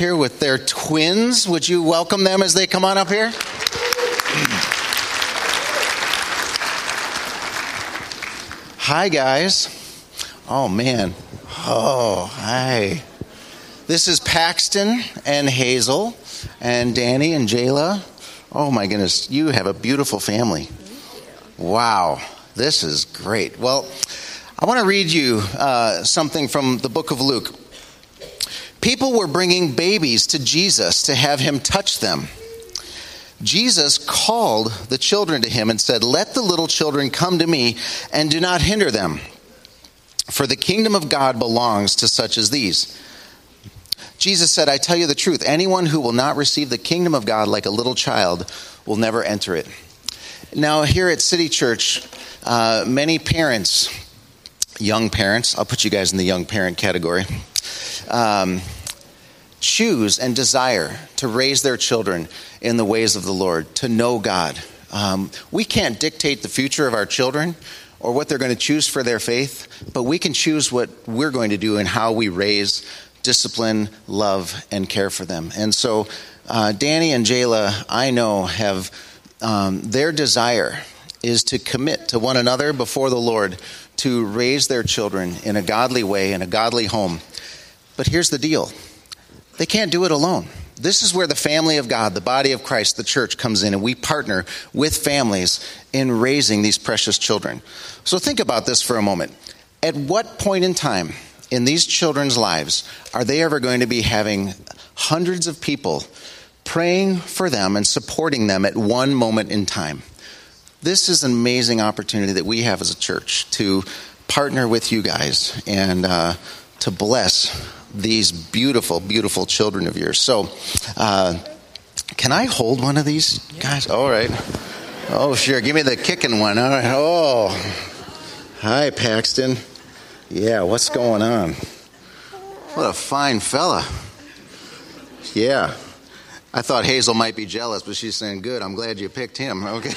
here with their twins. Would you welcome them as they come on up here? Hi, guys. Oh, man. Oh, hi. This is Paxton and Hazel and Danny and Jayla. Oh, my goodness. You have a beautiful family. Wow. This is great. Well, I want to read you uh, something from the book of Luke. People were bringing babies to Jesus to have him touch them. Jesus called the children to him and said, Let the little children come to me and do not hinder them, for the kingdom of God belongs to such as these. Jesus said, I tell you the truth, anyone who will not receive the kingdom of God like a little child will never enter it. Now, here at City Church, uh, many parents, young parents, I'll put you guys in the young parent category, um, choose and desire to raise their children in the ways of the Lord, to know God. Um, we can't dictate the future of our children or what they're going to choose for their faith, but we can choose what we're going to do and how we raise, discipline, love, and care for them. And so, uh, Danny and Jayla, I know, have um, their desire is to commit to one another before the Lord to raise their children in a godly way, in a godly home. But here's the deal they can't do it alone. This is where the family of God, the body of Christ, the church comes in, and we partner with families in raising these precious children. So think about this for a moment. At what point in time in these children's lives are they ever going to be having hundreds of people praying for them and supporting them at one moment in time? This is an amazing opportunity that we have as a church to partner with you guys and uh, to bless these beautiful, beautiful children of yours. So, uh, can I hold one of these guys? All right. Oh, sure. Give me the kicking one. All right. Oh, hi, Paxton. Yeah, what's going on? What a fine fella. Yeah. I thought Hazel might be jealous, but she's saying, Good, I'm glad you picked him. Okay.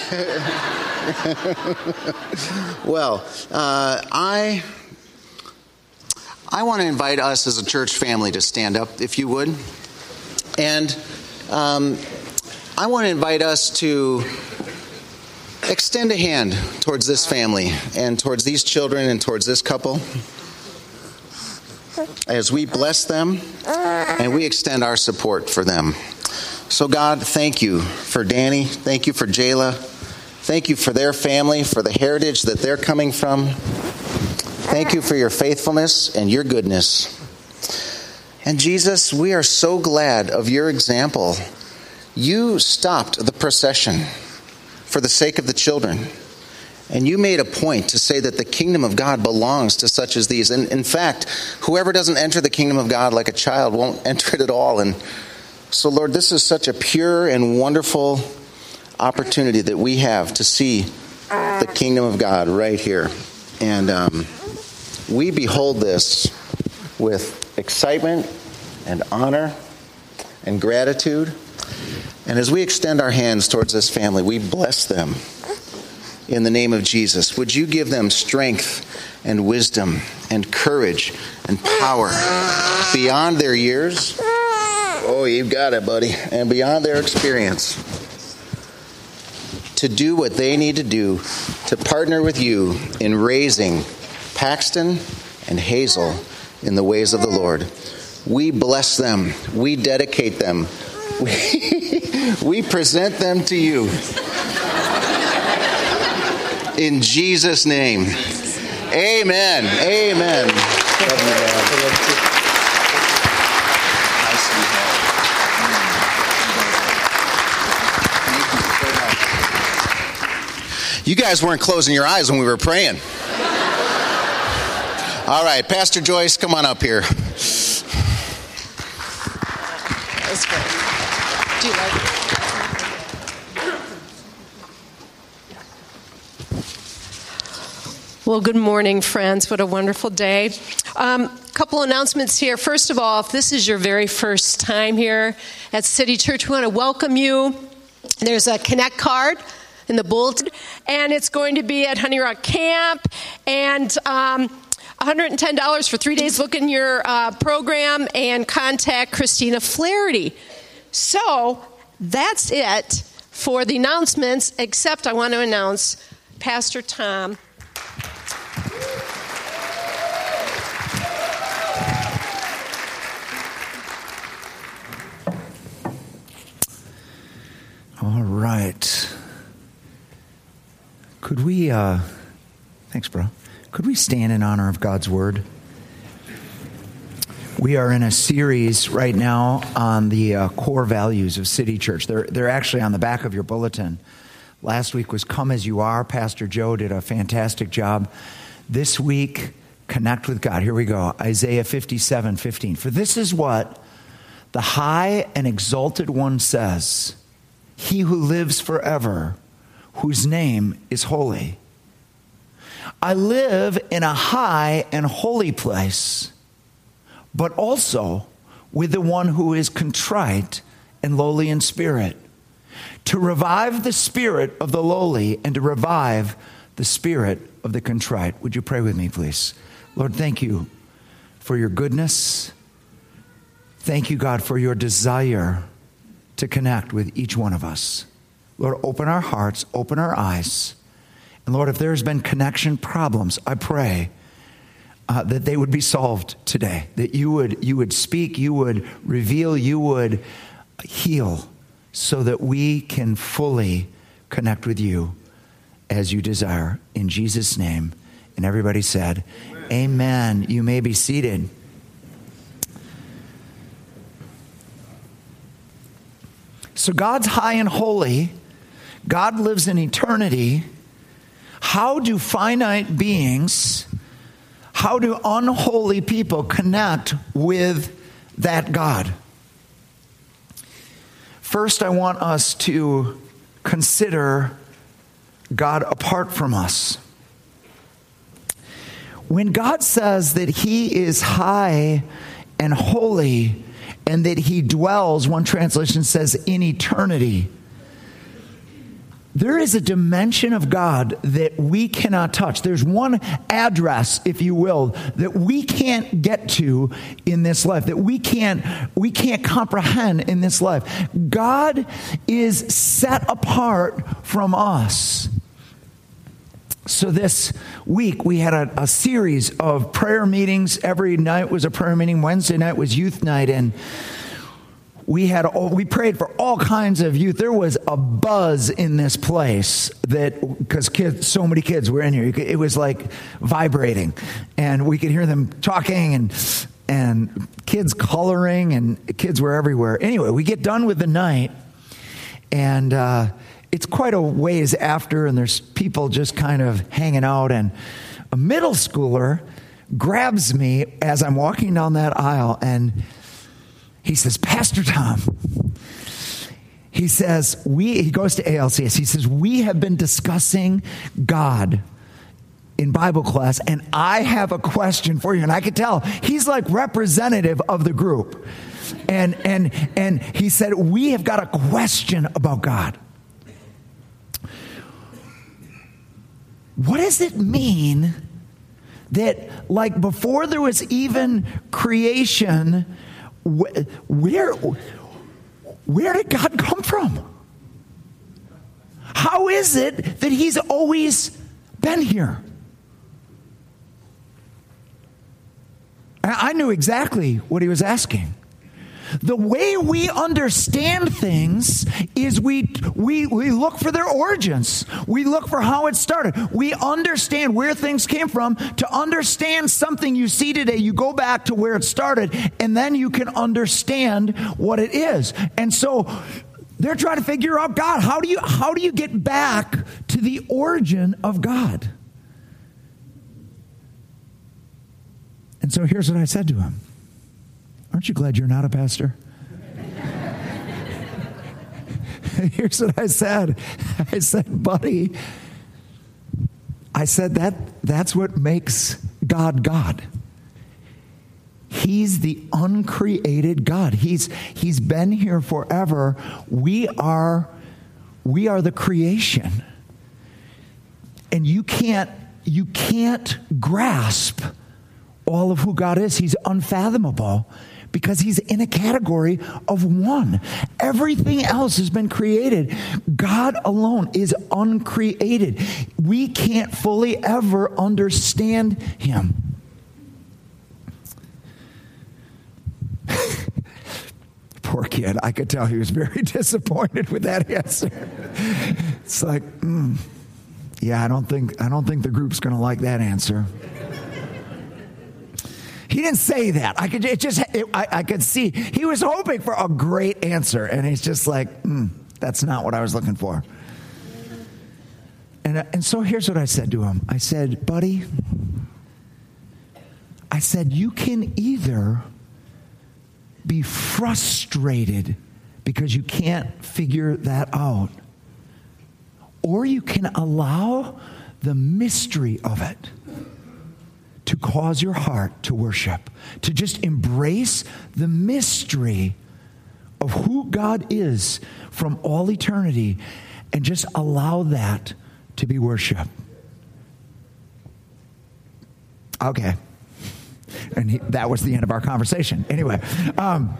well, uh, I I want to invite us as a church family to stand up, if you would. And um, I want to invite us to extend a hand towards this family and towards these children and towards this couple as we bless them and we extend our support for them. So, God, thank you for Danny. Thank you for Jayla. Thank you for their family, for the heritage that they're coming from. Thank you for your faithfulness and your goodness. And Jesus, we are so glad of your example. You stopped the procession for the sake of the children. And you made a point to say that the kingdom of God belongs to such as these. And in fact, whoever doesn't enter the kingdom of God like a child won't enter it at all. And so, Lord, this is such a pure and wonderful opportunity that we have to see the kingdom of God right here. And um, we behold this with excitement and honor and gratitude. And as we extend our hands towards this family, we bless them in the name of Jesus. Would you give them strength and wisdom and courage and power beyond their years? Oh, you've got it, buddy. And beyond their experience to do what they need to do to partner with you in raising Paxton and Hazel in the ways of the Lord. We bless them. We dedicate them. We, we present them to you. In Jesus' name. Amen. Amen. You guys weren't closing your eyes when we were praying. All right, Pastor Joyce, come on up here. That's great. Do you like it? Well, good morning, friends. What a wonderful day. A um, couple announcements here. First of all, if this is your very first time here at City Church, we want to welcome you. There's a Connect card in the bulletin, and it's going to be at Honey Rock Camp. And um, $110 for three days. Look in your uh, program and contact Christina Flaherty. So that's it for the announcements, except I want to announce Pastor Tom. All right. Could we, uh, thanks, bro. Could we stand in honor of God's word? We are in a series right now on the uh, core values of City Church. They're, they're actually on the back of your bulletin. Last week was Come As You Are. Pastor Joe did a fantastic job. This week, Connect with God. Here we go Isaiah 57 15. For this is what the high and exalted one says He who lives forever, whose name is holy. I live in a high and holy place, but also with the one who is contrite and lowly in spirit, to revive the spirit of the lowly and to revive the spirit of the contrite. Would you pray with me, please? Lord, thank you for your goodness. Thank you, God, for your desire to connect with each one of us. Lord, open our hearts, open our eyes. And Lord, if there's been connection problems, I pray uh, that they would be solved today. That you would, you would speak, you would reveal, you would heal so that we can fully connect with you as you desire. In Jesus' name. And everybody said, Amen. Amen. You may be seated. So God's high and holy. God lives in eternity. How do finite beings, how do unholy people connect with that God? First, I want us to consider God apart from us. When God says that He is high and holy and that He dwells, one translation says, in eternity, there is a dimension of God that we cannot touch. There's one address, if you will, that we can't get to in this life, that we can't, we can't comprehend in this life. God is set apart from us. So this week we had a, a, series of prayer meetings. Every night was a prayer meeting. Wednesday night was youth night, and we had all, we prayed for all kinds of youth. There was a buzz in this place that because kids, so many kids were in here. It was like vibrating, and we could hear them talking and and kids coloring and kids were everywhere. Anyway, we get done with the night, and uh, it's quite a ways after, and there's people just kind of hanging out, and a middle schooler grabs me as I'm walking down that aisle and he says, Pastor Tom, he says, we, he goes to ALCS. He says, we have been discussing God in Bible class, and I have a question for you. And I could tell he's like representative of the group. And, and, and he said, we have got a question about God. What does it mean that, like, before there was even creation, where, where did God come from? How is it that He's always been here? I knew exactly what he was asking. The way we understand things is we, we, we look for their origins. We look for how it started. We understand where things came from. To understand something you see today, you go back to where it started, and then you can understand what it is. And so they're trying to figure out God. How do you, how do you get back to the origin of God? And so here's what I said to him. Aren't you glad you're not a pastor? Here's what I said I said, buddy, I said that that's what makes God God. He's the uncreated God. He's, he's been here forever. We are, we are the creation. And you can't, you can't grasp all of who God is. He's unfathomable because he's in a category of one. Everything else has been created. God alone is uncreated. We can't fully ever understand him. Poor kid. I could tell he was very disappointed with that answer. It's like, mm, yeah, I don't think I don't think the group's going to like that answer. He didn't say that. I could it just it, I, I, could see he was hoping for a great answer, and he's just like, mm, "That's not what I was looking for." And and so here's what I said to him. I said, "Buddy, I said you can either be frustrated because you can't figure that out, or you can allow the mystery of it." To cause your heart to worship, to just embrace the mystery of who God is from all eternity and just allow that to be worship. Okay. And he, that was the end of our conversation. Anyway, um,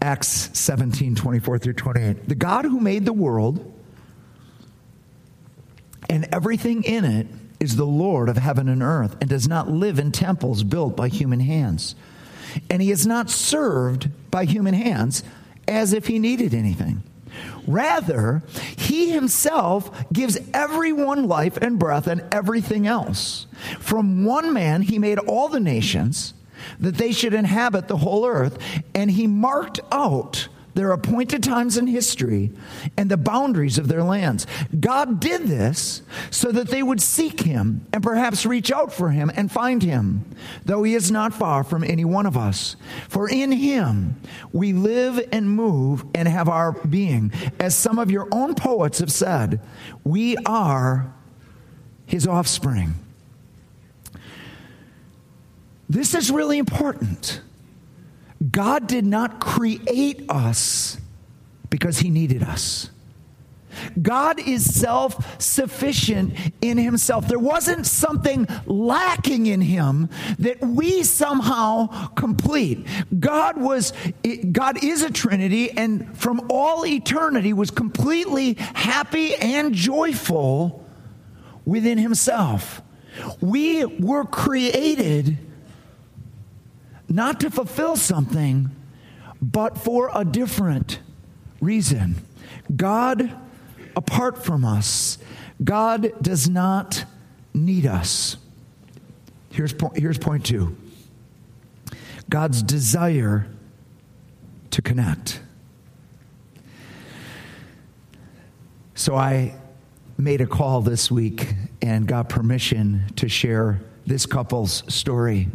Acts 17 24 through 28. The God who made the world and everything in it is the Lord of heaven and earth and does not live in temples built by human hands. And he is not served by human hands as if he needed anything. Rather, he himself gives everyone life and breath and everything else. From one man, he made all the nations that they should inhabit the whole earth, and he marked out their appointed times in history and the boundaries of their lands. God did this so that they would seek him and perhaps reach out for him and find him, though he is not far from any one of us. For in him we live and move and have our being. As some of your own poets have said, we are his offspring. This is really important. God did not create us because he needed us. God is self sufficient in himself. There wasn't something lacking in him that we somehow complete. God was God is a trinity and from all eternity was completely happy and joyful within himself. We were created not to fulfill something, but for a different reason. God, apart from us, God does not need us. Here's, point, here's point two God's desire to connect. So I made a call this week and got permission to share this couple's story.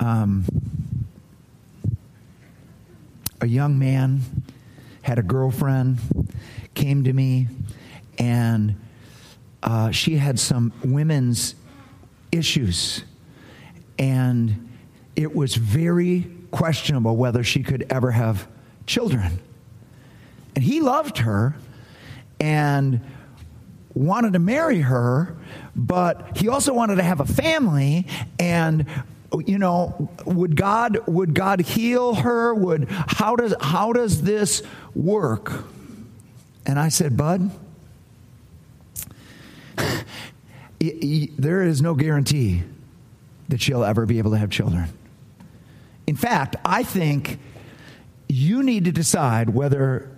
Um, a young man had a girlfriend, came to me, and uh, she had some women's issues. And it was very questionable whether she could ever have children. And he loved her and wanted to marry her, but he also wanted to have a family and you know would god would god heal her? Would how does how does this work? And i said bud there is no guarantee that she'll ever be able to have children. In fact i think you need to decide whether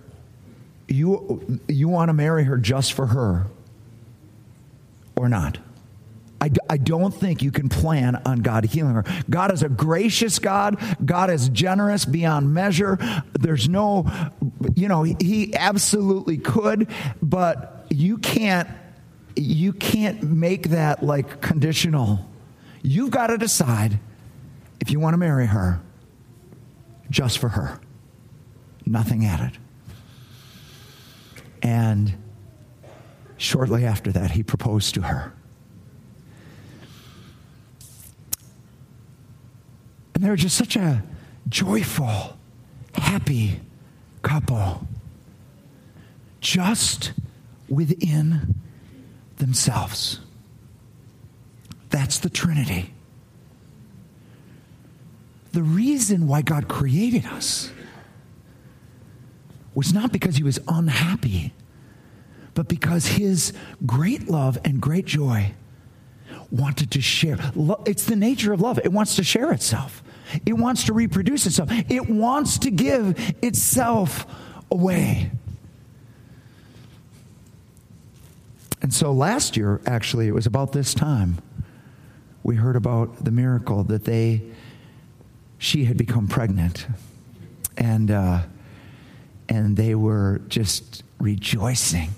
you you want to marry her just for her or not I, I don't think you can plan on God healing her. God is a gracious God. God is generous beyond measure. There's no, you know, he absolutely could, but you can't, you can't make that like conditional. You've got to decide if you want to marry her just for her. Nothing added. And shortly after that, he proposed to her. And they're just such a joyful, happy couple. Just within themselves. That's the Trinity. The reason why God created us was not because he was unhappy, but because his great love and great joy wanted to share. It's the nature of love, it wants to share itself, it wants to reproduce itself, it wants to give itself away. And so last year, actually, it was about this time, we heard about the miracle that they, she had become pregnant. And, uh, and they were just rejoicing.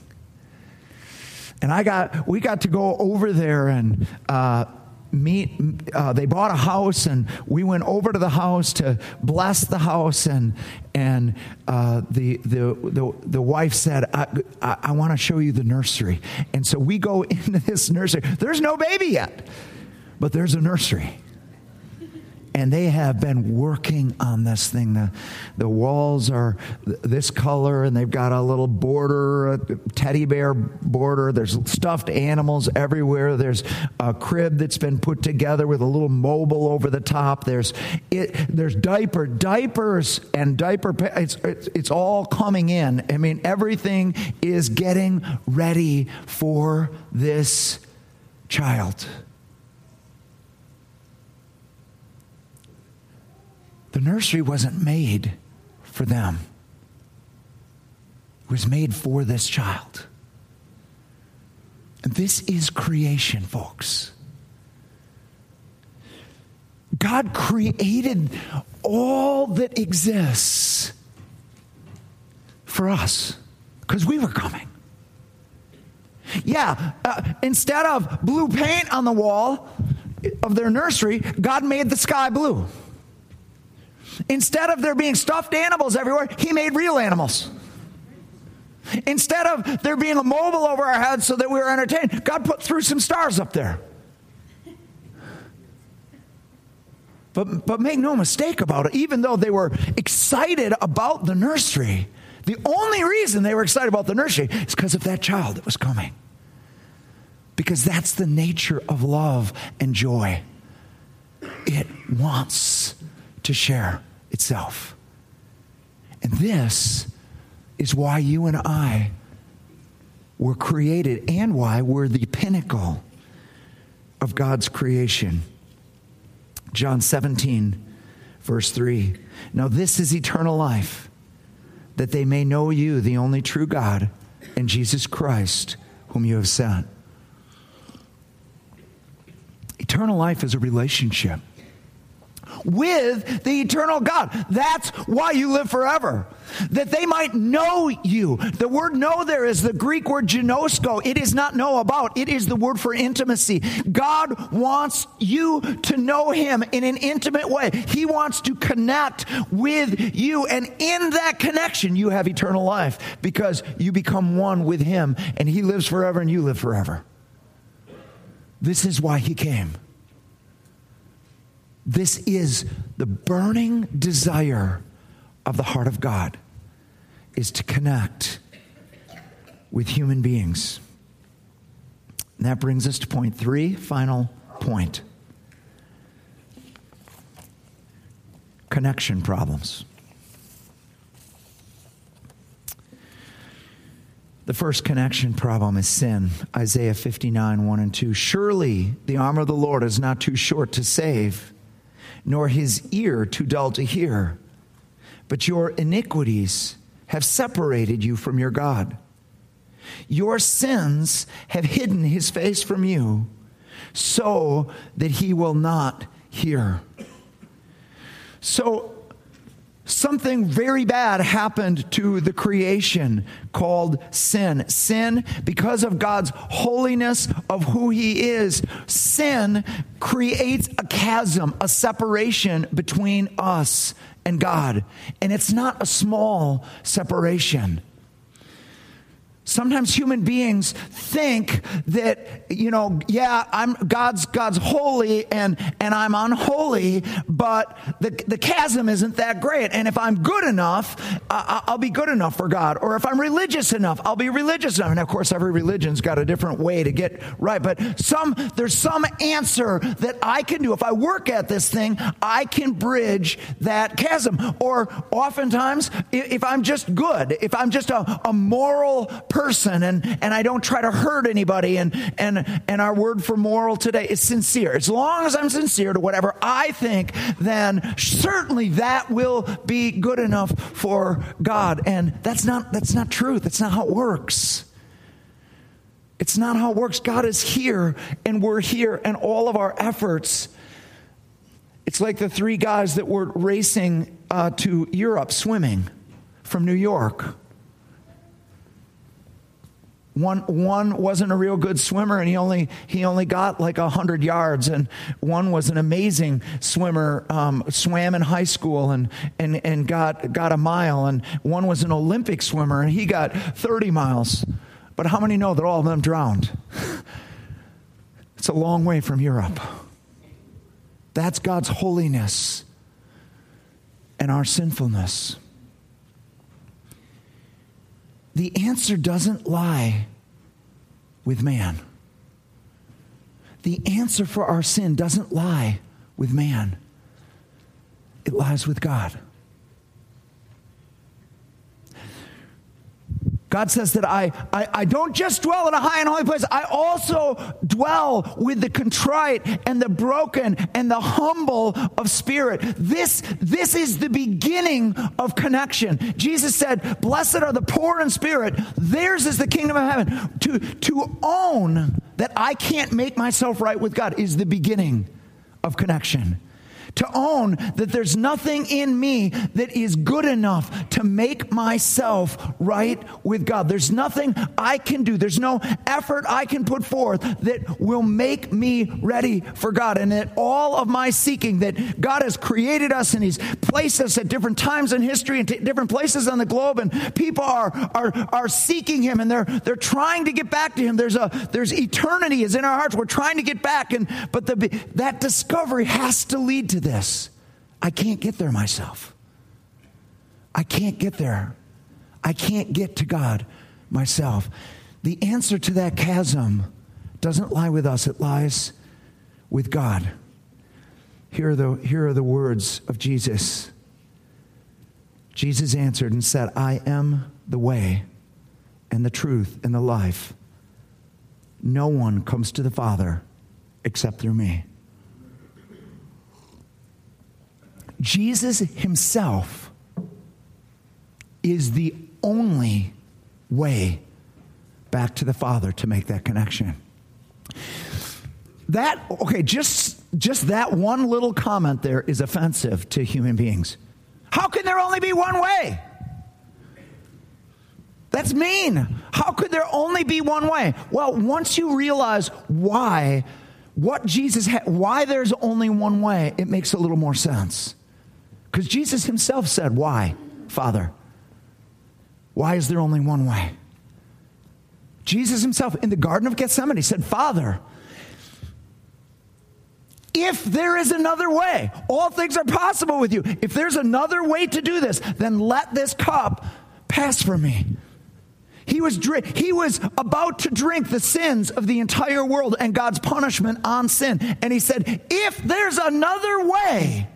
And I got, we got to go over there and uh, meet. Uh, they bought a house, and we went over to the house to bless the house. And and uh, the, the the the wife said, "I, I, I want to show you the nursery." And so we go into this nursery. There's no baby yet, but there's a nursery and they have been working on this thing. The, the walls are this color, and they've got a little border, a teddy bear border. There's stuffed animals everywhere. There's a crib that's been put together with a little mobile over the top. There's it, there's diaper, diapers, and diaper. It's, it's, it's all coming in. I mean, everything is getting ready for this child. The nursery wasn't made for them, it was made for this child. And this is creation, folks. God created all that exists for us because we were coming. Yeah, uh, instead of blue paint on the wall of their nursery, God made the sky blue. Instead of there being stuffed animals everywhere, he made real animals. Instead of there being a mobile over our heads so that we were entertained, God put through some stars up there. But, but make no mistake about it, even though they were excited about the nursery, the only reason they were excited about the nursery is because of that child that was coming. Because that's the nature of love and joy. It wants to share itself. And this is why you and I were created and why we're the pinnacle of God's creation. John 17, verse 3. Now, this is eternal life, that they may know you, the only true God, and Jesus Christ, whom you have sent. Eternal life is a relationship with the eternal God. That's why you live forever. That they might know you. The word know there is the Greek word ginosko. It is not know about, it is the word for intimacy. God wants you to know him in an intimate way. He wants to connect with you. And in that connection, you have eternal life because you become one with him and he lives forever and you live forever. This is why he came. This is the burning desire of the heart of God is to connect with human beings. And that brings us to point 3, final point. Connection problems. The first connection problem is sin. Isaiah 59, 1 and 2. Surely the arm of the Lord is not too short to save nor his ear too dull to hear. But your iniquities have separated you from your God. Your sins have hidden his face from you so that he will not hear. So something very bad happened to the creation called sin. Sin, because of God's holiness of who He is, sin creates a chasm, a separation between us and God. And it's not a small separation. Sometimes human beings think that, you know, yeah, I'm God's God's holy and and I'm unholy, but the the chasm isn't that great. And if I'm good enough, I'll be good enough for God. Or if I'm religious enough, I'll be religious enough. And of course, every religion's got a different way to get right. But some there's some answer that I can do. If I work at this thing, I can bridge that chasm. Or oftentimes, if I'm just good, if I'm just a, a moral person and, and I don't try to hurt anybody. And, and, and our word for moral today is sincere. As long as I'm sincere to whatever I think, then certainly that will be good enough for God. And that's not, that's not truth. That's not how it works. It's not how it works. God is here and we're here and all of our efforts. It's like the three guys that were racing uh, to Europe swimming from New York. One, one wasn't a real good swimmer and he only, he only got like 100 yards. And one was an amazing swimmer, um, swam in high school and, and, and got, got a mile. And one was an Olympic swimmer and he got 30 miles. But how many know that all of them drowned? It's a long way from Europe. That's God's holiness and our sinfulness. The answer doesn't lie with man. The answer for our sin doesn't lie with man, it lies with God. God says that I, I, I, don't just dwell in a high and holy place, I also dwell with the contrite and the broken and the humble of spirit. This, this is the beginning of connection. Jesus said, Blessed are the poor in spirit, theirs is the kingdom of heaven. To, to own that I can't make myself right with God is the beginning of connection to own that there's nothing in me that is good enough to make myself right with God. There's nothing I can do, there's no effort I can put forth that will make me ready for God. And that all of my seeking, that God has created us and He's placed us at different times in history and different places on the globe, and people are, are, are seeking Him and they're, they're trying to get back to Him. There's, a, there's eternity is in our hearts. We're trying to get back, and, but the, that discovery has to lead to this. I can't get there myself. I can't get there. I can't get to God myself. The answer to that chasm doesn't lie with us, it lies with God. Here are the, here are the words of Jesus. Jesus answered and said, I am the way and the truth and the life. No one comes to the Father except through me. Jesus himself is the only way back to the Father to make that connection. That, okay, just, just that one little comment there is offensive to human beings. How can there only be one way? That's mean. How could there only be one way? Well, once you realize why, what Jesus had, why there's only one way, it makes a little more sense. Because Jesus himself said, Why, Father? Why is there only one way? Jesus himself in the Garden of Gethsemane said, Father, if there is another way, all things are possible with you. If there's another way to do this, then let this cup pass from me. He was, he was about to drink the sins of the entire world and God's punishment on sin. And he said, If there's another way,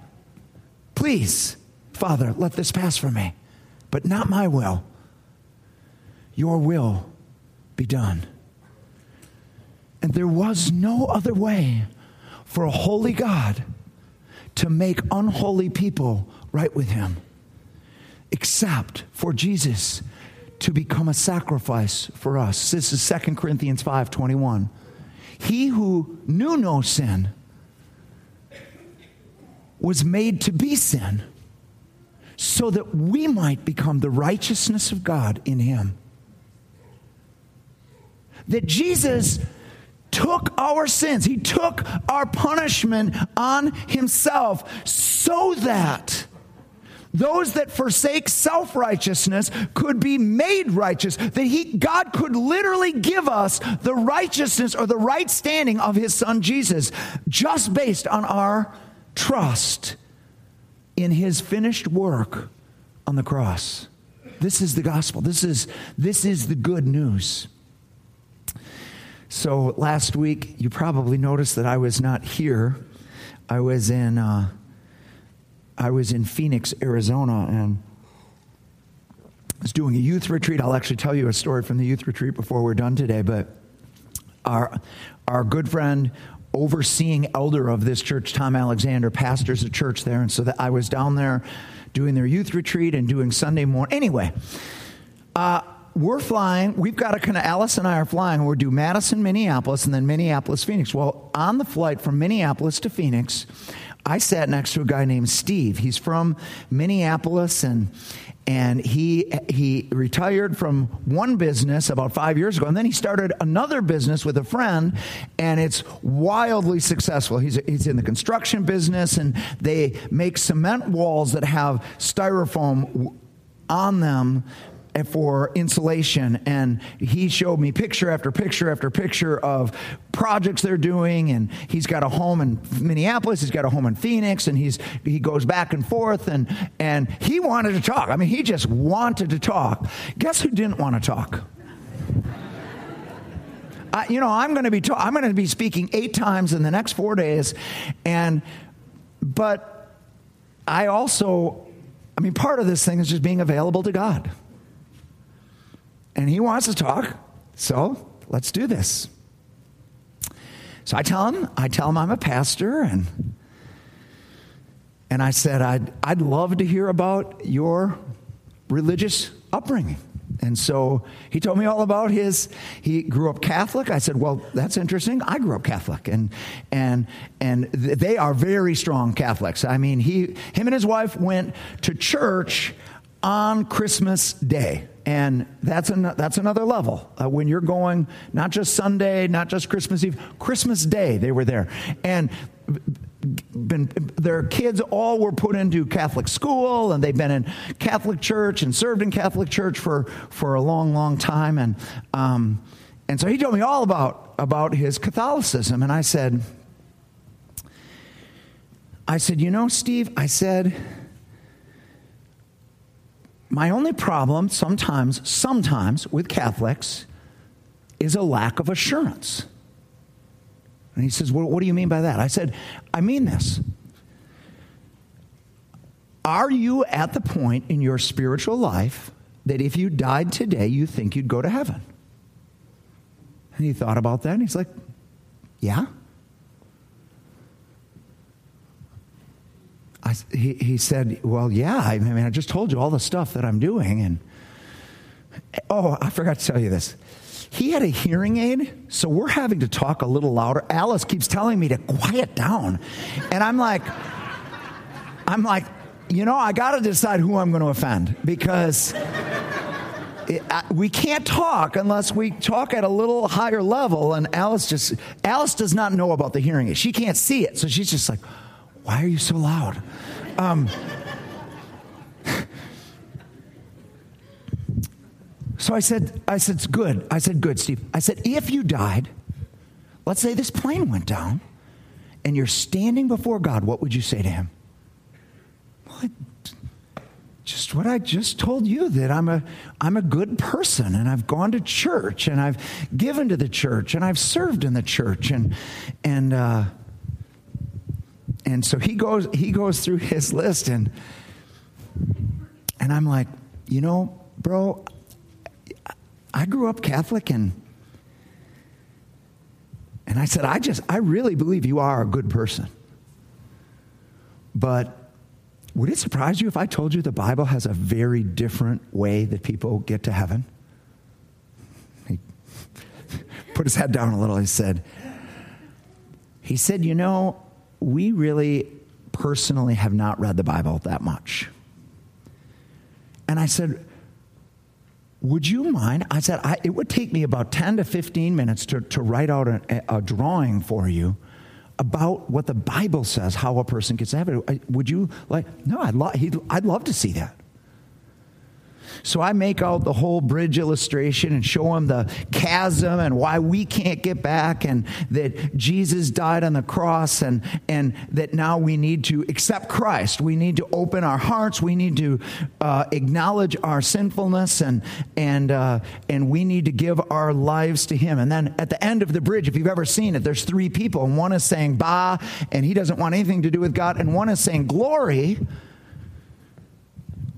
Please, Father, let this pass from me, but not my will. Your will be done. And there was no other way for a holy God to make unholy people right with him except for Jesus to become a sacrifice for us. This is 2 Corinthians 5:21. He who knew no sin was made to be sin so that we might become the righteousness of God in him. That Jesus took our sins, he took our punishment on himself so that those that forsake self righteousness could be made righteous, that he, God could literally give us the righteousness or the right standing of his son Jesus just based on our trust in his finished work on the cross. This is the gospel. This is, this is the good news. So last week, you probably noticed that I was not here. I was in. Uh, I was in Phoenix, Arizona, and I was doing a youth retreat. I'll actually tell you a story from the youth retreat before we're done today. But our, our good friend, overseeing elder of this church, Tom Alexander, pastors a church there. And so that I was down there doing their youth retreat and doing Sunday morning. Anyway, uh, we're flying. We've got to kind of, Alice and I are flying. We're due Madison, Minneapolis, and then Minneapolis, Phoenix. Well, on the flight from Minneapolis to Phoenix, I sat next to a guy named Steve. He's from Minneapolis and and he he retired from one business about 5 years ago and then he started another business with a friend and it's wildly successful. He's he's in the construction business and they make cement walls that have styrofoam on them for insulation. And he showed me picture after picture after picture of projects they're doing. And he's got a home in Minneapolis he's got a home in Phoenix and he's he goes back and forth. And and he wanted to talk. I mean he just wanted to talk. Guess who didn't want to talk? I, you know I'm going to be ta- I'm going to be speaking 8 times in the next 4 days. And but I also I mean part of this thing is just being available to God and he wants to talk. So let's do this. So I tell him, I tell him I'm a pastor, and and I said I'd I'd love to hear about your religious upbringing. And so he told me all about his. He grew up Catholic. I said, "Well, that's interesting. I grew up Catholic, and and and they are very strong Catholics. I mean, he him and his wife went to church on Christmas Day. And that's, an, that's another level. Uh, when you're going, not just Sunday, not just Christmas Eve, Christmas Day, they were there. And been, their kids all were put into Catholic school and they've been in Catholic church and served in Catholic church for, for a long, long time. And, um, and so he told me all about, about his Catholicism. And I said, I said, you know, Steve, I said, my only problem sometimes, sometimes with Catholics is a lack of assurance. And he says, well, What do you mean by that? I said, I mean this. Are you at the point in your spiritual life that if you died today, you think you'd go to heaven? And he thought about that and he's like, Yeah. I, he, he said, Well, yeah, I mean, I just told you all the stuff that I'm doing. And oh, I forgot to tell you this. He had a hearing aid, so we're having to talk a little louder. Alice keeps telling me to quiet down. And I'm like, I'm like, you know, I got to decide who I'm going to offend because it, I, we can't talk unless we talk at a little higher level. And Alice just, Alice does not know about the hearing aid. She can't see it. So she's just like, why are you so loud? Um, so I said, I said, it's good. I said, good, Steve. I said, if you died, let's say this plane went down, and you're standing before God, what would you say to him? What? Just what I just told you that I'm a I'm a good person and I've gone to church and I've given to the church and I've served in the church and and uh, and so he goes he goes through his list and and I'm like, you know, bro, I grew up Catholic and and I said, I just I really believe you are a good person. But would it surprise you if I told you the Bible has a very different way that people get to heaven? He put his head down a little. He said, he said, you know, we really personally have not read the Bible that much. And I said, Would you mind? I said, I, It would take me about 10 to 15 minutes to, to write out a, a drawing for you about what the Bible says, how a person gets heaven. Would you like? No, I'd, lo- I'd love to see that. So I make out the whole bridge illustration and show him the chasm and why we can't get back and that Jesus died on the cross and, and that now we need to accept Christ. We need to open our hearts. We need to uh, acknowledge our sinfulness and, and, uh, and we need to give our lives to him. And then at the end of the bridge, if you've ever seen it, there's three people and one is saying bah and he doesn't want anything to do with God and one is saying glory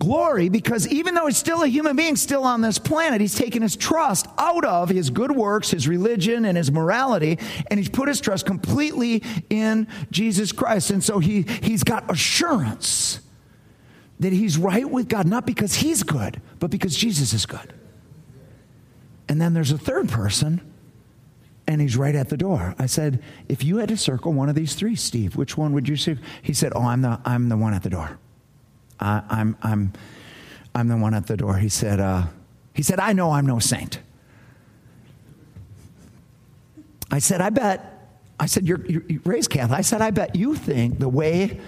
glory because even though he's still a human being, still on this planet, he's taken his trust out of his good works, his religion, and his morality, and he's put his trust completely in Jesus Christ. And so he, he's got assurance that he's right with God, not because he's good, but because Jesus is good. And then there's a third person, and he's right at the door. I said, If you had to circle one of these three, Steve, which one would you see? He said, Oh, I'm the, I'm the one at the door. I, I'm, I'm, I'm the one at the door. He said, uh, he said, I know I'm no saint. I said, I bet, I said, you're, you're, you're raised Catholic. I said, I bet you think the way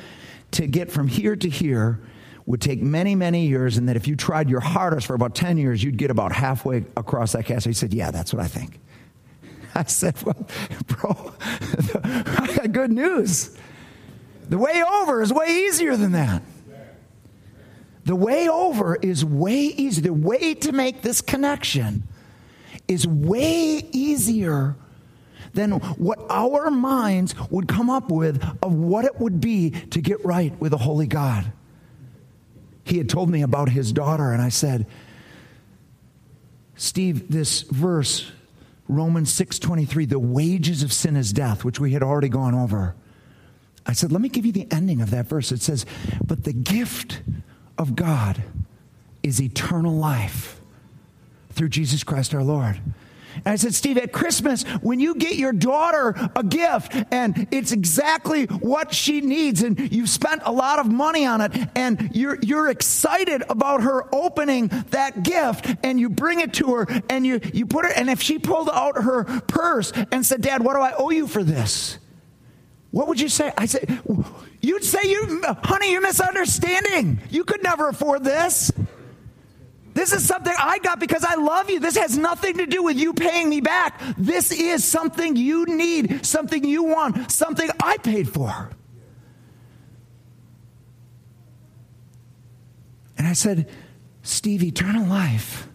to get from here to here would take many, many years, and that if you tried your hardest for about 10 years, you'd get about halfway across that castle. He said, Yeah, that's what I think. I said, Well, bro, I got good news. The way over is way easier than that. The way over is way easier. The way to make this connection is way easier than what our minds would come up with of what it would be to get right with a holy God. He had told me about his daughter, and I said, Steve, this verse, Romans 6:23, the wages of sin is death, which we had already gone over. I said, let me give you the ending of that verse. It says, but the gift of God is eternal life through Jesus Christ our Lord. And I said, Steve, at Christmas, when you get your daughter a gift and it's exactly what she needs, and you've spent a lot of money on it, and you're, you're excited about her opening that gift, and you bring it to her, and you, you put it, and if she pulled out her purse and said, Dad, what do I owe you for this? What would you say? I said, You'd say, you, honey, you're misunderstanding. You could never afford this. This is something I got because I love you. This has nothing to do with you paying me back. This is something you need, something you want, something I paid for. And I said, Steve, eternal life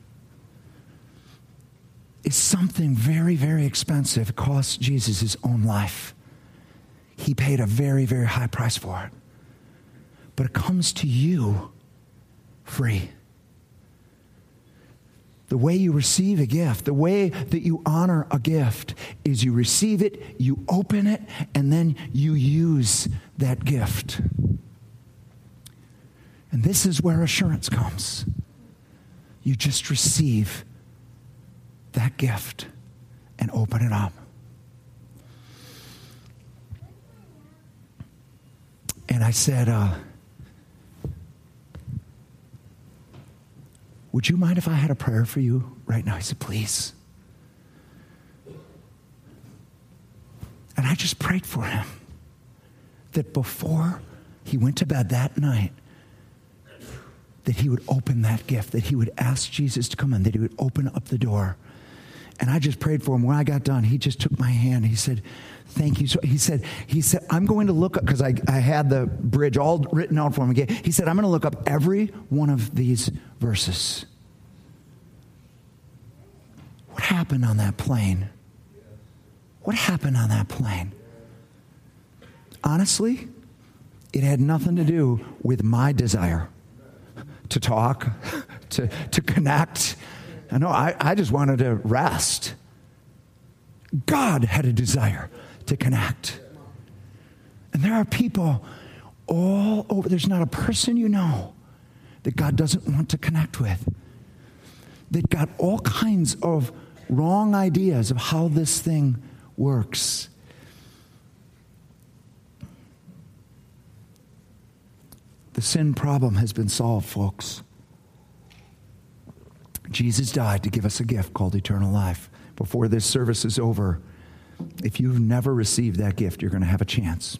is something very, very expensive. It cost Jesus his own life. He paid a very, very high price for it. But it comes to you free. The way you receive a gift, the way that you honor a gift is you receive it, you open it, and then you use that gift. And this is where assurance comes. You just receive that gift and open it up. And I said, uh, Would you mind if I had a prayer for you right now? He said, Please. And I just prayed for him that before he went to bed that night, that he would open that gift, that he would ask Jesus to come in, that he would open up the door. And I just prayed for him. When I got done, he just took my hand. He said, Thank you. So he said, he said, I'm going to look up because I, I had the bridge all written out for him again. He said, I'm going to look up every one of these verses. What happened on that plane? What happened on that plane? Honestly, it had nothing to do with my desire to talk, to, to connect. I know I, I just wanted to rest. God had a desire to connect. And there are people all over. There's not a person you know that God doesn't want to connect with, that got all kinds of wrong ideas of how this thing works. The sin problem has been solved, folks. Jesus died to give us a gift called eternal life. Before this service is over, If you've never received that gift, you're going to have a chance.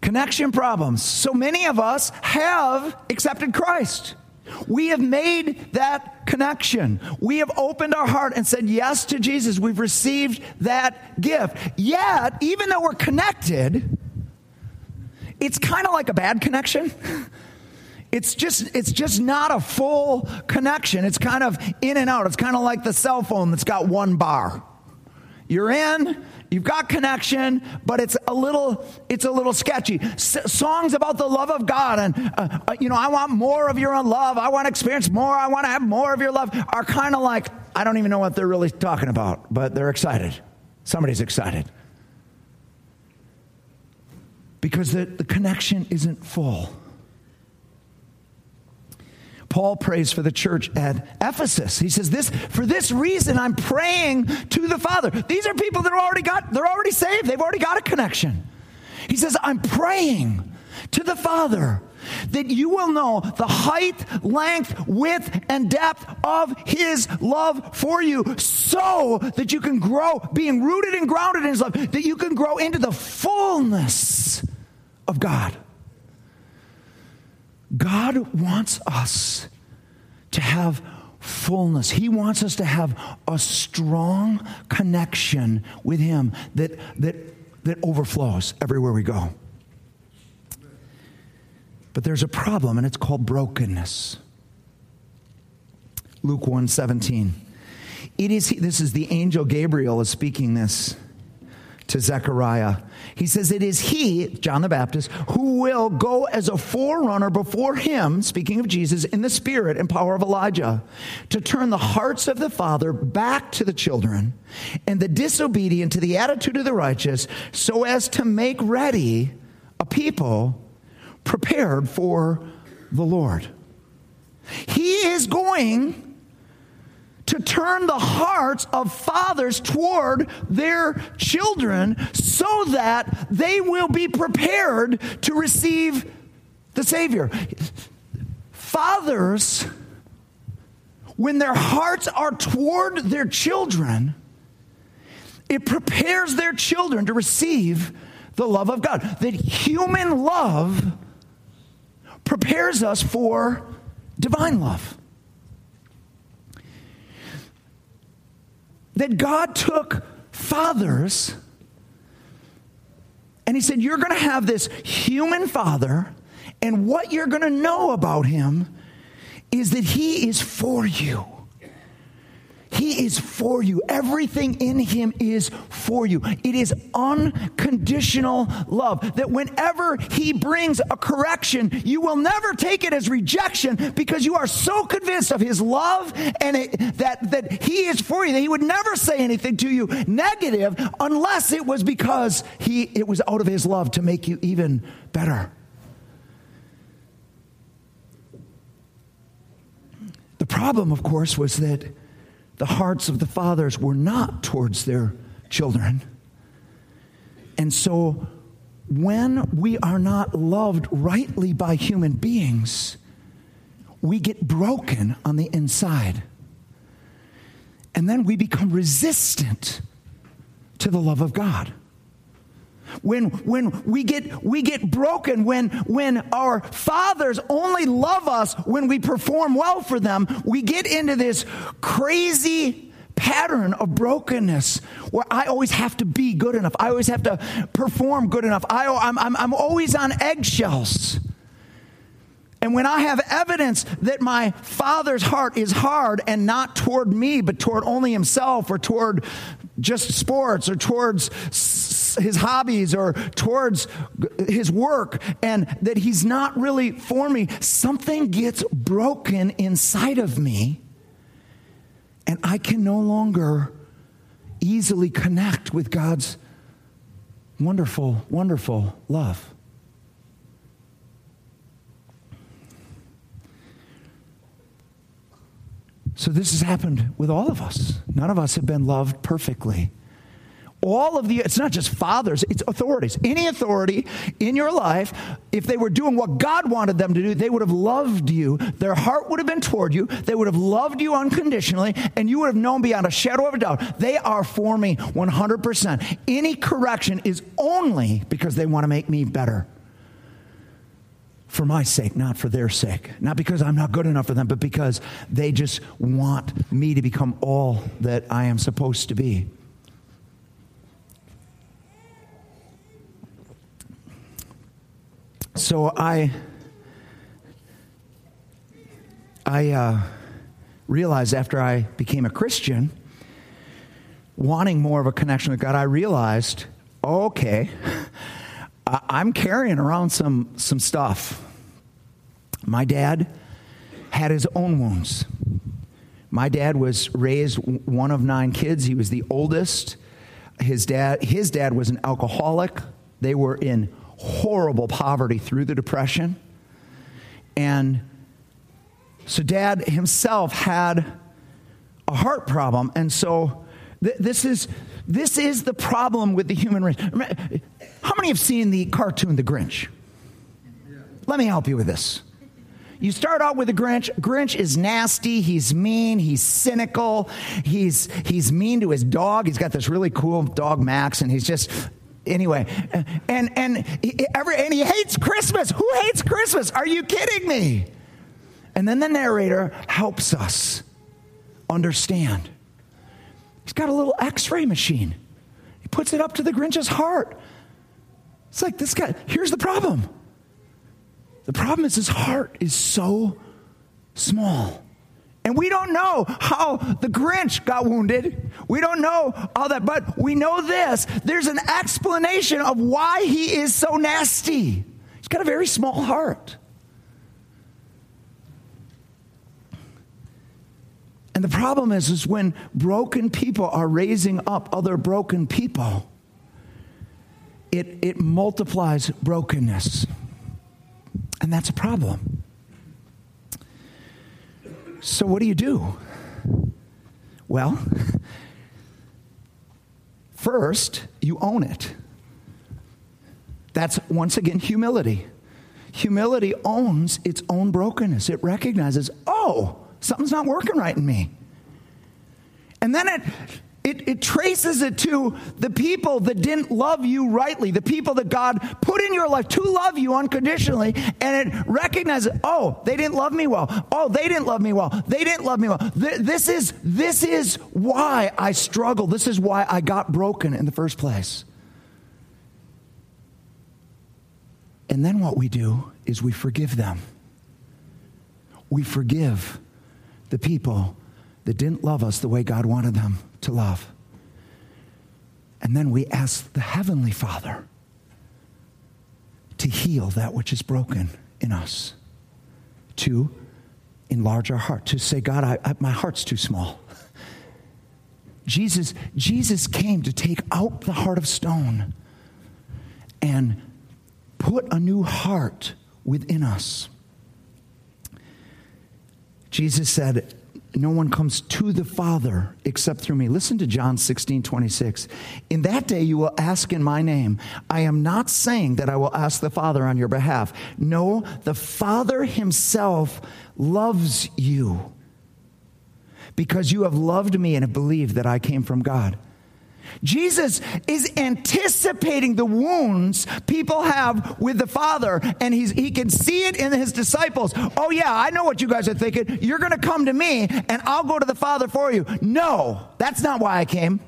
Connection problems. So many of us have accepted Christ. We have made that connection. We have opened our heart and said yes to Jesus. We've received that gift. Yet, even though we're connected, it's kind of like a bad connection. It's just it's just not a full connection. It's kind of in and out. It's kind of like the cell phone that's got one bar. You're in, you've got connection, but it's a little it's a little sketchy. S- songs about the love of God and uh, uh, you know I want more of your love. I want to experience more. I want to have more of your love. Are kind of like I don't even know what they're really talking about, but they're excited. Somebody's excited because the, the connection isn't full. Paul prays for the church at Ephesus. He says, This for this reason I'm praying to the Father. These are people that are already got, they're already saved, they've already got a connection. He says, I'm praying to the Father that you will know the height, length, width, and depth of his love for you, so that you can grow, being rooted and grounded in his love, that you can grow into the fullness of God. God wants us to have fullness. He wants us to have a strong connection with Him that, that, that overflows everywhere we go. But there's a problem, and it's called brokenness. Luke 1 17. It is, this is the angel Gabriel is speaking this to Zechariah. He says, It is he, John the Baptist, who will go as a forerunner before him, speaking of Jesus, in the spirit and power of Elijah, to turn the hearts of the father back to the children and the disobedient to the attitude of the righteous, so as to make ready a people prepared for the Lord. He is going to turn the hearts of fathers toward their children so that they will be prepared to receive the Savior. Fathers, when their hearts are toward their children, it prepares their children to receive the love of God. That human love prepares us for divine love. That God took fathers and he said, You're going to have this human father, and what you're going to know about him is that he is for you. He is for you. Everything in Him is for you. It is unconditional love. That whenever He brings a correction, you will never take it as rejection because you are so convinced of His love and it, that, that He is for you that He would never say anything to you negative unless it was because he, it was out of His love to make you even better. The problem, of course, was that the hearts of the fathers were not towards their children. And so, when we are not loved rightly by human beings, we get broken on the inside. And then we become resistant to the love of God when when we get we get broken when when our fathers only love us when we perform well for them we get into this crazy pattern of brokenness where I always have to be good enough. I always have to perform good enough. I, I'm, I'm, I'm always on eggshells. And when I have evidence that my father's heart is hard and not toward me, but toward only himself or toward just sports or towards his hobbies or towards his work and that he's not really for me, something gets broken inside of me and I can no longer easily connect with God's wonderful, wonderful love. So, this has happened with all of us. None of us have been loved perfectly all of the, it's not just fathers, it's authorities. Any authority in your life, if they were doing what God wanted them to do, they would have loved you. Their heart would have been toward you. They would have loved you unconditionally, and you would have known beyond a shadow of a doubt they are for me 100%. Any correction is only because they want to make me better for my sake, not for their sake. Not because I'm not good enough for them, but because they just want me to become all that I am supposed to be. So I, I uh, realized after I became a Christian, wanting more of a connection with God, I realized, okay, I'm carrying around some, some stuff. My dad had his own wounds. My dad was raised one of nine kids. He was the oldest. His dad, his dad was an alcoholic. They were in horrible poverty through the Depression. And so, dad himself had a heart problem. And so, th- this, is, this is the problem with the human race. How many have seen the cartoon The Grinch? Let me help you with this. You start out with the Grinch. Grinch is nasty. He's mean. He's cynical. He's, he's mean to his dog. He's got this really cool dog, Max, and he's just anyway, and and every, and he hates Christmas. Who hates Christmas? Are you kidding me? And then the narrator helps us understand. He's got a little X-ray machine. He puts it up to the Grinch's heart. It's like this guy. Here's the problem. The problem is his heart is so small. And we don't know how the Grinch got wounded. We don't know all that, but we know this. There's an explanation of why he is so nasty. He's got a very small heart. And the problem is, is when broken people are raising up other broken people, it, it multiplies brokenness. And that's a problem. So, what do you do? Well, first, you own it. That's once again humility. Humility owns its own brokenness. It recognizes, oh, something's not working right in me. And then it it, it, traces it to the people that didn't love you rightly, the people that God put in your life to love you unconditionally, and it recognizes, oh, they didn't love me well. Oh, they didn't love me well. They didn't love me well. This is, this is why I struggle. This is why I got broken in the first place. And then what we do is we forgive them. We forgive the people that didn't love us the way God wanted them to love. And then we ask the Heavenly Father to heal that which is broken in us, to enlarge our heart, to say, God, I, I, my heart's too small. Jesus, Jesus came to take out the heart of stone and put a new heart within us. Jesus said, no one comes to the Father except through me. Listen to John 16, 26. In that day you will ask in my name. I am not saying that I will ask the Father on your behalf. No, the Father himself loves you because you have loved me and have believed that I came from God. Jesus is anticipating the wounds people have with the Father, and he's, he can see it in his disciples. Oh, yeah, I know what you guys are thinking. You're going to come to me, and I'll go to the Father for you. No, that's not why I came.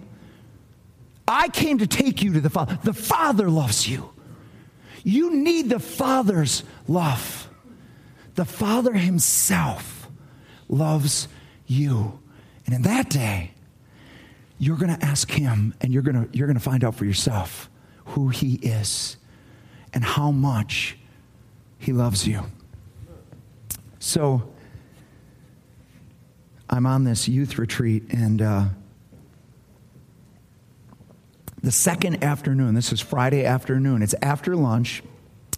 I came to take you to the Father. The Father loves you. You need the Father's love. The Father Himself loves you. And in that day, you're going to ask him and you're going to you're going to find out for yourself who he is and how much he loves you. So i'm on this youth retreat and uh, the second afternoon this is friday afternoon it's after lunch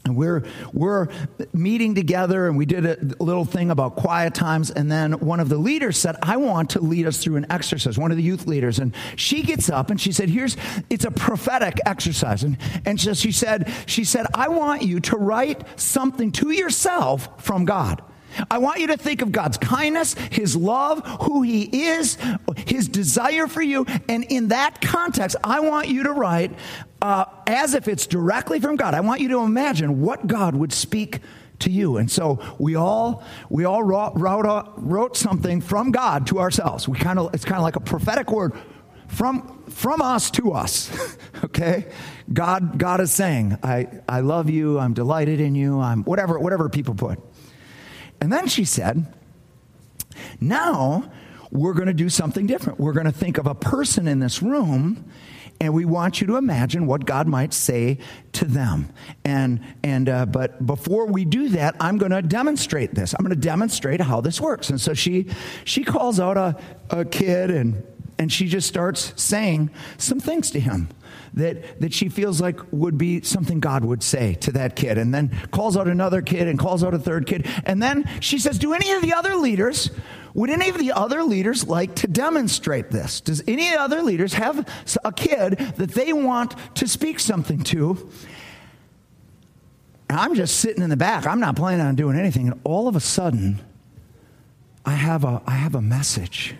and we're we're meeting together and we did a little thing about quiet times. And then one of the leaders said i want to lead us through an exercise. One of the youth leaders. And she gets up and she said here's it's a prophetic exercise. And and so she said she said i want you to write something to yourself from god. I want you to think of God's kindness, His love, who He is, His desire for you. And in that context, I want you to write uh, as if it's directly from God. I want you to imagine what God would speak to you. And so we all we all wrote, wrote, wrote something from God to ourselves. We kind of it's kind of like a prophetic word from from us to us. okay? God God is saying, I I love you, I'm delighted in you, I'm whatever whatever people put. And then she said, Now we're going to do something different. We're going to think of a person in this room and we want you to imagine what God might say to them. And and uh, but before we do that, I'm going to demonstrate this. I'm going to demonstrate how this works. And so she she calls out a, a kid and and she just starts saying some things to him that, that she feels like would be something God would say to that kid, and then calls out another kid and calls out a third kid. And then she says, Do any of the other leaders, would any of the other leaders like to demonstrate this? Does any other leaders have a kid that they want to speak something to? I'm just sitting in the back. I'm not planning on doing anything. And all of a sudden, I have a, I have a message.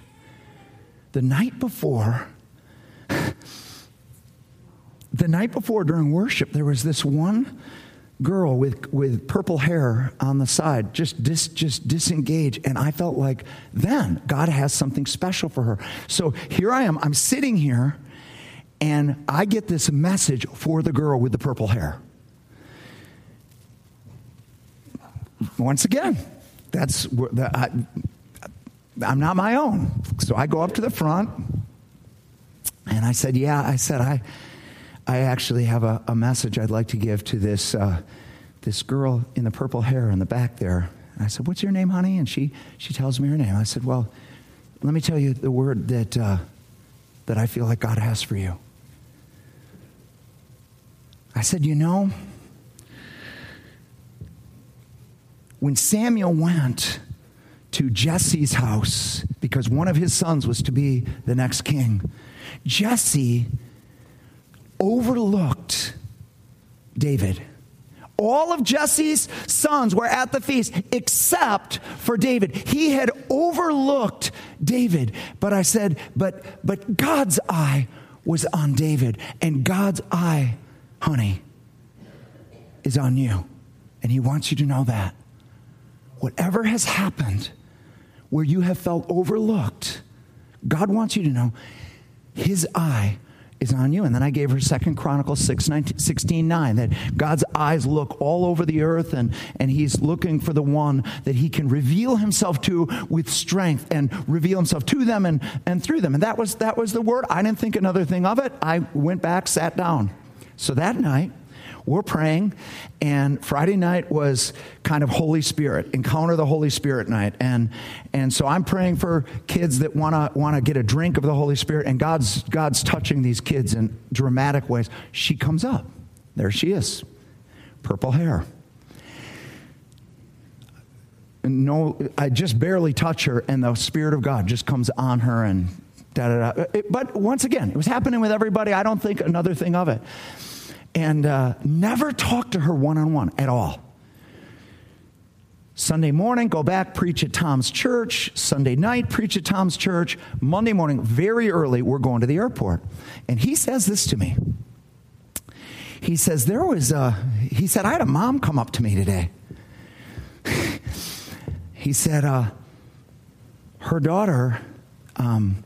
The night before, the night before during worship, there was this one girl with, with purple hair on the side, just dis, just disengaged, and I felt like then God has something special for her. So here I am. I'm sitting here, and I get this message for the girl with the purple hair. Once again, that's that I, I'm not my own. So I go up to the front, and I said, "Yeah," I said, "I." I actually have a, a message I'd like to give to this, uh, this girl in the purple hair in the back there. And I said, What's your name, honey? And she, she tells me her name. I said, Well, let me tell you the word that, uh, that I feel like God has for you. I said, You know, when Samuel went to Jesse's house because one of his sons was to be the next king, Jesse overlooked David. All of Jesse's sons were at the feast except for David. He had overlooked David. But I said, but but God's eye was on David and God's eye, honey, is on you. And he wants you to know that. Whatever has happened where you have felt overlooked, God wants you to know his eye is on you. And then I gave her Second Chronicles 6, 19, 16, 9, that God's eyes look all over the earth and, and he's looking for the one that he can reveal himself to with strength and reveal himself to them and, and through them. And that was, that was the word. I didn't think another thing of it. I went back, sat down. So that night, we're praying, and Friday night was kind of Holy Spirit, encounter the Holy Spirit night. And, and so I'm praying for kids that want to want to get a drink of the Holy Spirit, and God's, God's touching these kids in dramatic ways. She comes up. There she is, purple hair. no, I just barely touch her, and the Spirit of God just comes on her and da da da. But once again, it was happening with everybody. I don't think another thing of it and uh, never talk to her one on one at all. Sunday morning, go back, preach at Tom's church. Sunday night, preach at Tom's church. Monday morning, very early, we're going to the airport. And he says this to me. He says, There was a, he said, I had a mom come up to me today. he said, uh, Her daughter, um,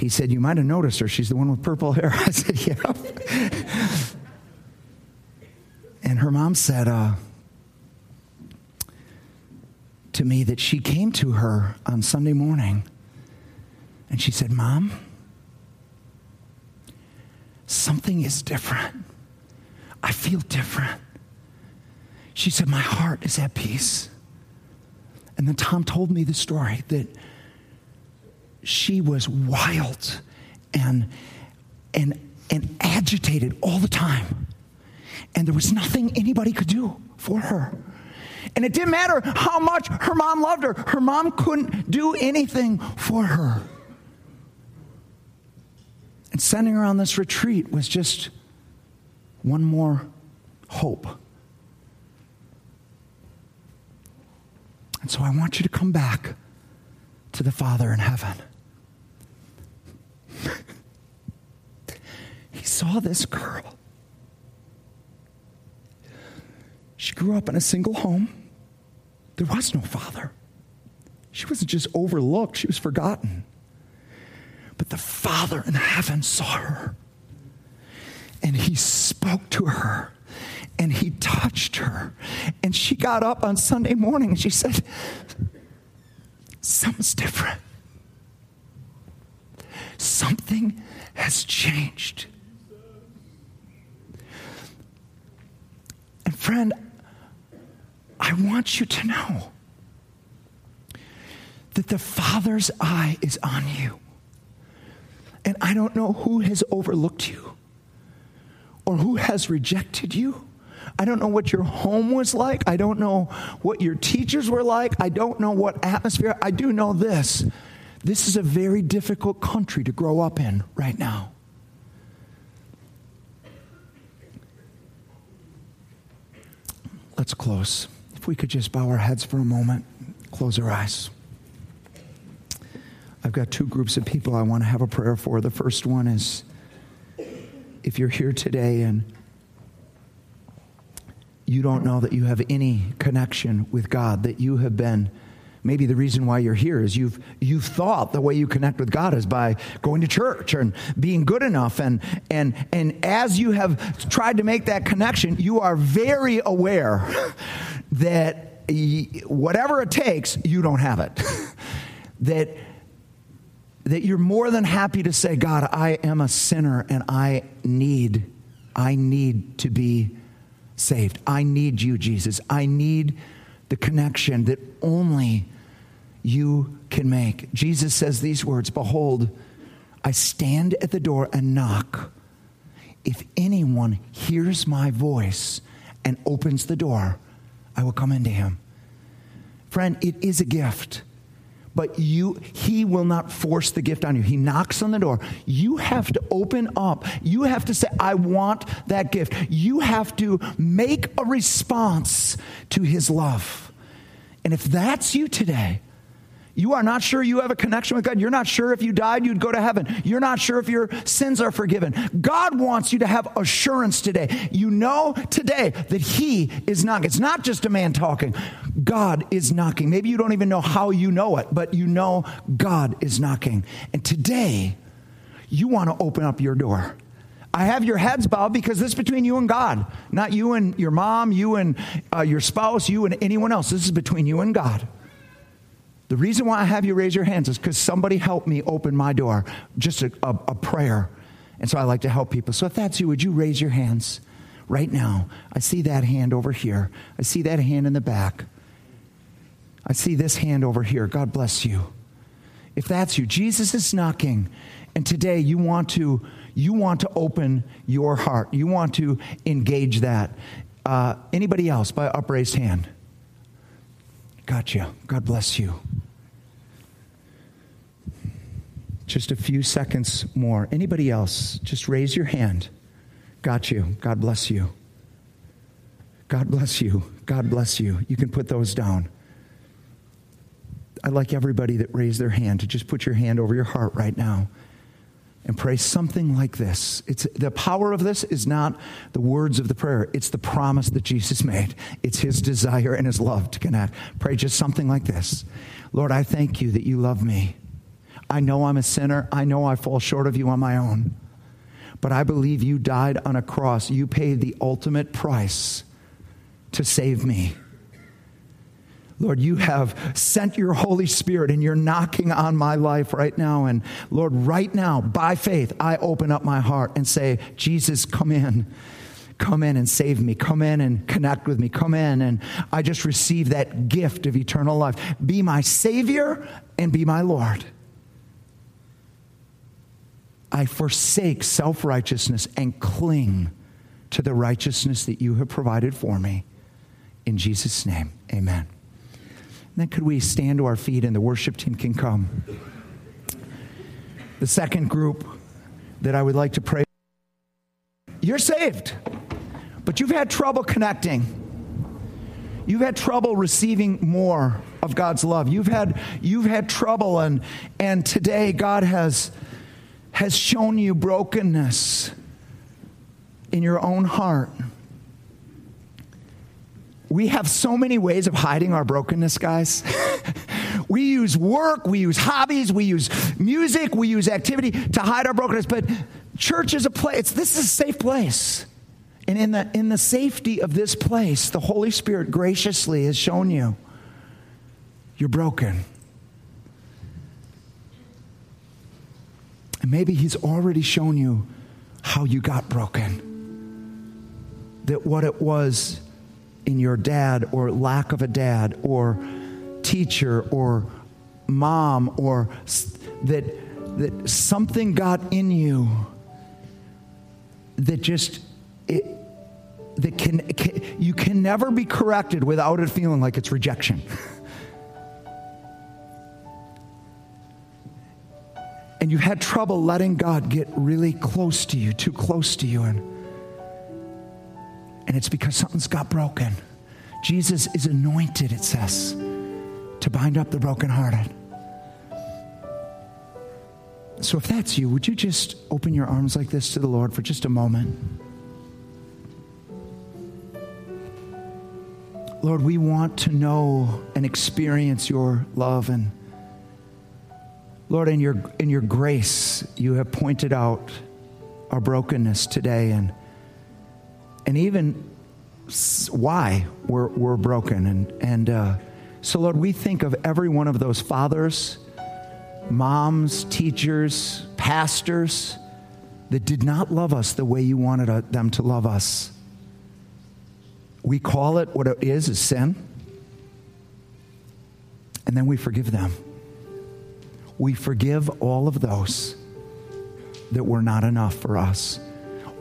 he said, You might have noticed her. She's the one with purple hair. I said, Yeah. and her mom said uh, to me that she came to her on Sunday morning and she said, Mom, something is different. I feel different. She said, My heart is at peace. And then Tom told me the story that she was wild and, and, and agitated all the time. And there was nothing anybody could do for her. And it didn't matter how much her mom loved her, her mom couldn't do anything for her. And sending her on this retreat was just one more hope. And so I want you to come back to the Father in heaven. he saw this girl. She grew up in a single home. There was no father. She wasn't just overlooked, she was forgotten. But the Father in heaven saw her. And he spoke to her and he touched her. And she got up on Sunday morning and she said, Something's different. Something has changed. And friend, I want you to know that the Father's eye is on you. And I don't know who has overlooked you or who has rejected you. I don't know what your home was like. I don't know what your teachers were like. I don't know what atmosphere. I do know this. This is a very difficult country to grow up in right now. Let's close. If we could just bow our heads for a moment, close our eyes. I've got two groups of people I want to have a prayer for. The first one is if you're here today and you don't know that you have any connection with God, that you have been maybe the reason why you're here is you've you've thought the way you connect with God is by going to church and being good enough and and and as you have tried to make that connection you are very aware that whatever it takes you don't have it that that you're more than happy to say God I am a sinner and I need I need to be saved. I need you, Jesus. I need the connection that only you can make. Jesus says these words Behold, I stand at the door and knock. If anyone hears my voice and opens the door, I will come into him. Friend, it is a gift but you he will not force the gift on you. He knocks on the door. You have to open up. You have to say i want that gift. You have to make a response to his love. And if that's you today you are not sure you have a connection with God. You're not sure if you died, you'd go to heaven. You're not sure if your sins are forgiven. God wants you to have assurance today. You know today that He is knocking. It's not just a man talking, God is knocking. Maybe you don't even know how you know it, but you know God is knocking. And today, you want to open up your door. I have your heads bowed because this is between you and God, not you and your mom, you and uh, your spouse, you and anyone else. This is between you and God. The reason why I have you raise your hands is because somebody helped me open my door, just a, a, a, prayer. And so I like to help people. So if that's you, would you raise your hands right now? I see that hand over here. I see that hand in the back. I see this hand over here. God bless you. If that's you, Jesus is knocking. And today you want to you want to open your heart. You want to engage that. Uh, anybody else by upraised hand? Gotcha. God bless you. Just a few seconds more. Anybody else? Just raise your hand. Got you. God bless you. God bless you. God bless you. You can put those down. I'd like everybody that raised their hand to just put your hand over your heart right now and pray something like this. It's the power of this is not the words of the prayer. It's the promise that Jesus made. It's his desire and his love to connect. Pray just something like this. Lord, I thank you that you love me. I know I'm a sinner. I know I fall short of you on my own. But I believe you died on a cross. You paid the ultimate price to save me. Lord, you have sent your Holy Spirit and you're knocking on my life right now. And Lord, right now, by faith, I open up my heart and say, Jesus, come in. Come in and save me. Come in and connect with me. Come in and I just receive that gift of eternal life. Be my Savior and be my Lord. I forsake self righteousness and cling to the righteousness that you have provided for me. In Jesus' name, amen. And then could we stand to our feet and the worship team can come? The second group that I would like to pray. You're saved, but you've had trouble connecting. You've had trouble receiving more of God's love. You've had, you've had trouble, and, and today God has, has shown you brokenness in your own heart. We have so many ways of hiding our brokenness, guys. we use work, we use hobbies, we use music, we use activity to hide our brokenness. But church is a place, this is a safe place. And in the, in the safety of this place, the Holy Spirit graciously has shown you you're broken. And maybe He's already shown you how you got broken. That what it was in your dad, or lack of a dad, or teacher, or mom, or that, that something got in you that just it, that can, can, you can never be corrected without it feeling like it's rejection. and you've had trouble letting God get really close to you, too close to you, and and it's because something's got broken. Jesus is anointed, it says, to bind up the brokenhearted. So if that's you, would you just open your arms like this to the Lord for just a moment? Lord, we want to know and experience your love and Lord, in your in your grace, you have pointed out our brokenness today and and even why we're, we're broken. And, and uh, so, Lord, we think of every one of those fathers, moms, teachers, pastors that did not love us the way you wanted uh, them to love us. We call it what it is, is sin. And then we forgive them. We forgive all of those that were not enough for us.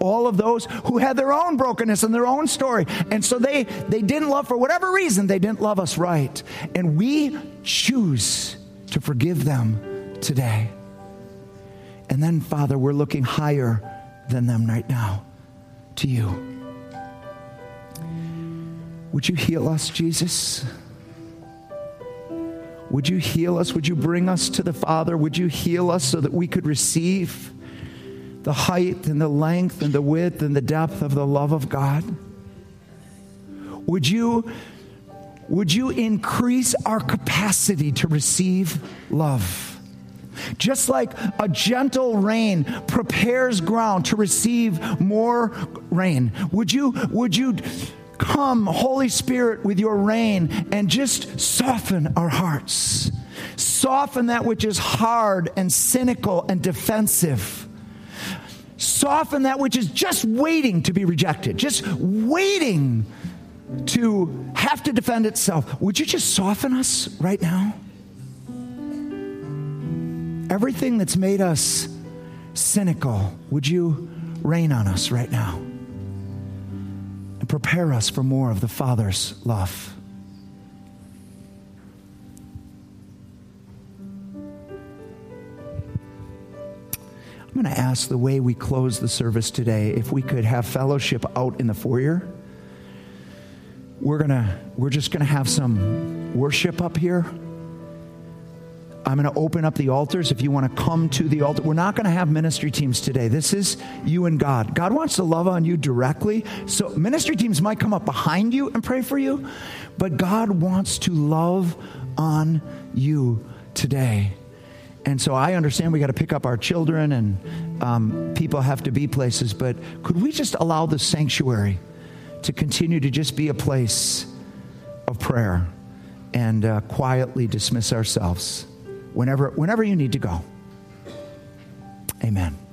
All of those who had their own brokenness and their own story. And so they, they didn't love, for whatever reason, they didn't love us right. And we choose to forgive them today. And then, Father, we're looking higher than them right now to you. Would you heal us, Jesus? Would you heal us? Would you bring us to the Father? Would you heal us so that we could receive the height and the length and the width and the depth of the love of God? Would you, would you increase our capacity to receive love? Just like a gentle rain prepares ground to receive more rain, would you, would you Come, Holy Spirit, with your rain and just soften our hearts. Soften that which is hard and cynical and defensive. Soften that which is just waiting to be rejected, just waiting to have to defend itself. Would you just soften us right now? Everything that's made us cynical, would you rain on us right now? Prepare us for more of the Father's love. I'm going to ask the way we close the service today if we could have fellowship out in the foyer. We're going to we're just going to have some worship up here. I'm going to open up the altars if you want to come to the altar. We're not going to have ministry teams today. This is you and God. God wants to love on you directly. So ministry teams might come up behind you and pray for you, but God wants to love on you today. And so I understand we got to pick up our children and um, people have to be places, but could we just allow the sanctuary to continue to just be a place of prayer and uh, quietly dismiss ourselves? Whenever, whenever you need to go. Amen.